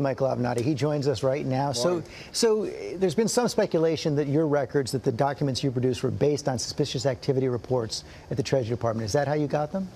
Michael Avenatti. He joins us right now. So, so uh, there's been some speculation that your records, that the documents you produced were based on suspicious activity reports at the Treasury Department. Is that how you got them?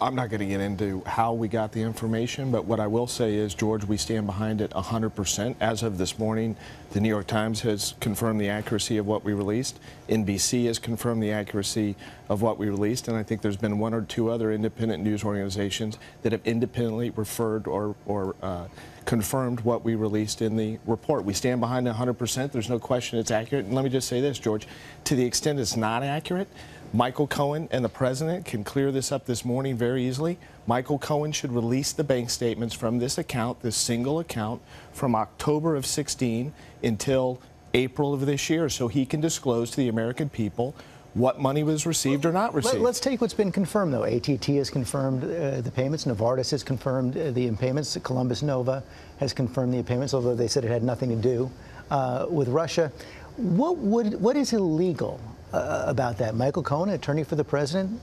I'm not going to get into how we got the information, but what I will say is, George, we stand behind it 100%. As of this morning, the New York Times has confirmed the accuracy of what we released. NBC has confirmed the accuracy of what we released, and I think there's been one or two other independent news organizations that have independently referred or, or uh, confirmed what we released in the report. We stand behind it 100%. There's no question it's accurate. And let me just say this, George, to the extent it's not accurate, Michael Cohen and the president can clear this up this morning very easily. Michael Cohen should release the bank statements from this account, this single account, from October of 16 until April of this year so he can disclose to the American people what money was received or not received. Let's take what's been confirmed, though. AT&T has confirmed uh, the payments. Novartis has confirmed uh, the payments. Columbus Nova has confirmed the payments, although they said it had nothing to do uh, with Russia. What would what is illegal uh, about that. Michael Cohen, attorney for the president,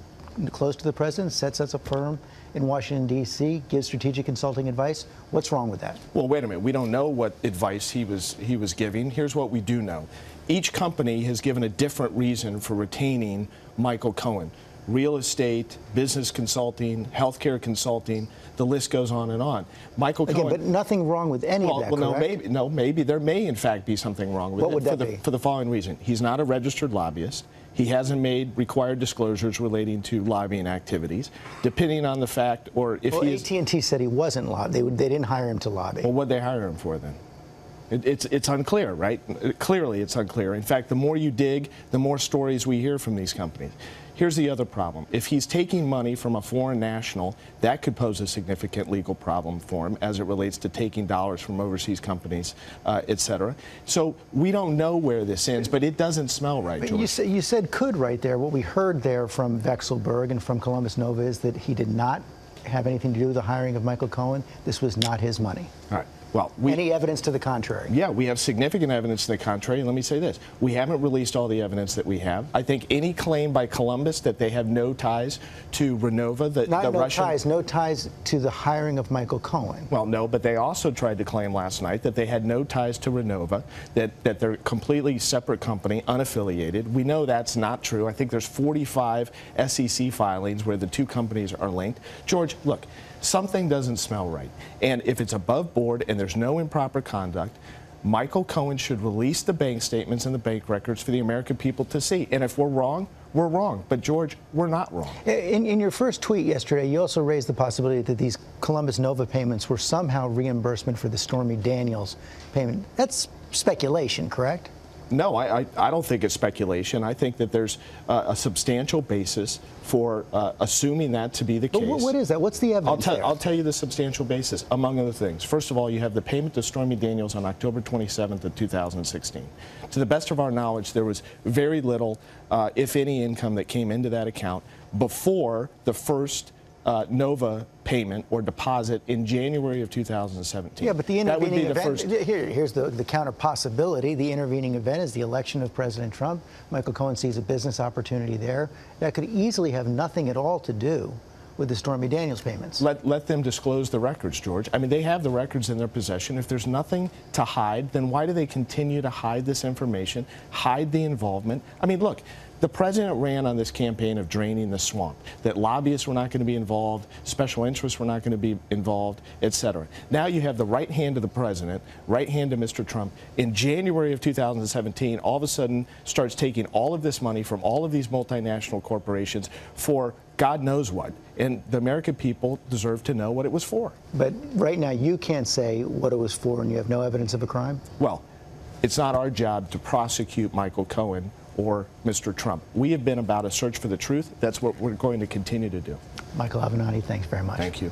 close to the president, sets up a firm in Washington, D.C., gives strategic consulting advice. What's wrong with that? Well, wait a minute. We don't know what advice he was, he was giving. Here's what we do know. Each company has given a different reason for retaining Michael Cohen real estate, business consulting, healthcare consulting. The list goes on and on. Michael Again, Cohen, but nothing wrong with any well, of that. Well, correct? no, maybe no, maybe there may in fact be something wrong with what it would for that the be? for the following reason: he's not a registered lobbyist. He hasn't made required disclosures relating to lobbying activities. Depending on the fact, or if well, he AT&T said he wasn't lobbying. They, they didn't hire him to lobby. Well, what they hire him for then? It, it's, it's unclear, right? Clearly, it's unclear. In fact, the more you dig, the more stories we hear from these companies. Here's the other problem. If he's taking money from a foreign national, that could pose a significant legal problem for him as it relates to taking dollars from overseas companies, uh, et cetera. So we don't know where this ends, but it doesn't smell right, George. You, say, you said could right there. What we heard there from Vekselberg and from Columbus Nova is that he did not have anything to do with the hiring of Michael Cohen. This was not his money. All right. Well, we, any evidence to the contrary? Yeah, we have significant evidence to the contrary. And let me say this: we haven't released all the evidence that we have. I think any claim by Columbus that they have no ties to Renova, the, Not the no Russian ties, no ties to the hiring of Michael Cohen. Well, no, but they also tried to claim last night that they had no ties to Renova, that that they're a completely separate company, unaffiliated. We know that's not true. I think there's 45 SEC filings where the two companies are linked. George, look something doesn't smell right. And if it's above board and there's no improper conduct, Michael Cohen should release the bank statements and the bank records for the American people to see. And if we're wrong, we're wrong. But, George, we're not wrong. In, in, your first tweet yesterday, you also raised the possibility that these Columbus Nova payments were somehow reimbursement for the Stormy Daniels payment. That's speculation, correct? No, I, I, I, don't think it's speculation. I think that there's uh, a substantial basis for uh, assuming that to be the case. But what is that? What's the evidence? I'll, te- I'll tell you the substantial basis, among other things. First of all, you have the payment to Stormy Daniels on October 27th of 2016. To the best of our knowledge, there was very little, uh, if any, income that came into that account before the first uh, Nova payment or deposit in January of 2017. Yeah, but the intervening the event, first... here, here's the, the counter possibility. The intervening event is the election of President Trump. Michael Cohen sees a business opportunity there. That could easily have nothing at all to do with the Stormy Daniels payments. Let, let them disclose the records, George. I mean, they have the records in their possession. If there's nothing to hide, then why do they continue to hide this information, hide the involvement? I mean, look, the president ran on this campaign of draining the swamp, that lobbyists were not going to be involved, special interests were not going to be involved, et cetera. Now you have the right hand of the president, right hand of Mr. Trump, in January of 2017, all of a sudden starts taking all of this money from all of these multinational corporations for God knows what. And the American people deserve to know what it was for. But right now, you can't say what it was for, and you have no evidence of a crime? Well, it's not our job to prosecute Michael Cohen or Mr. Trump. We have been about a search for the truth. That's what we're going to continue to do. Michael Avenatti, thanks very much. Thank you.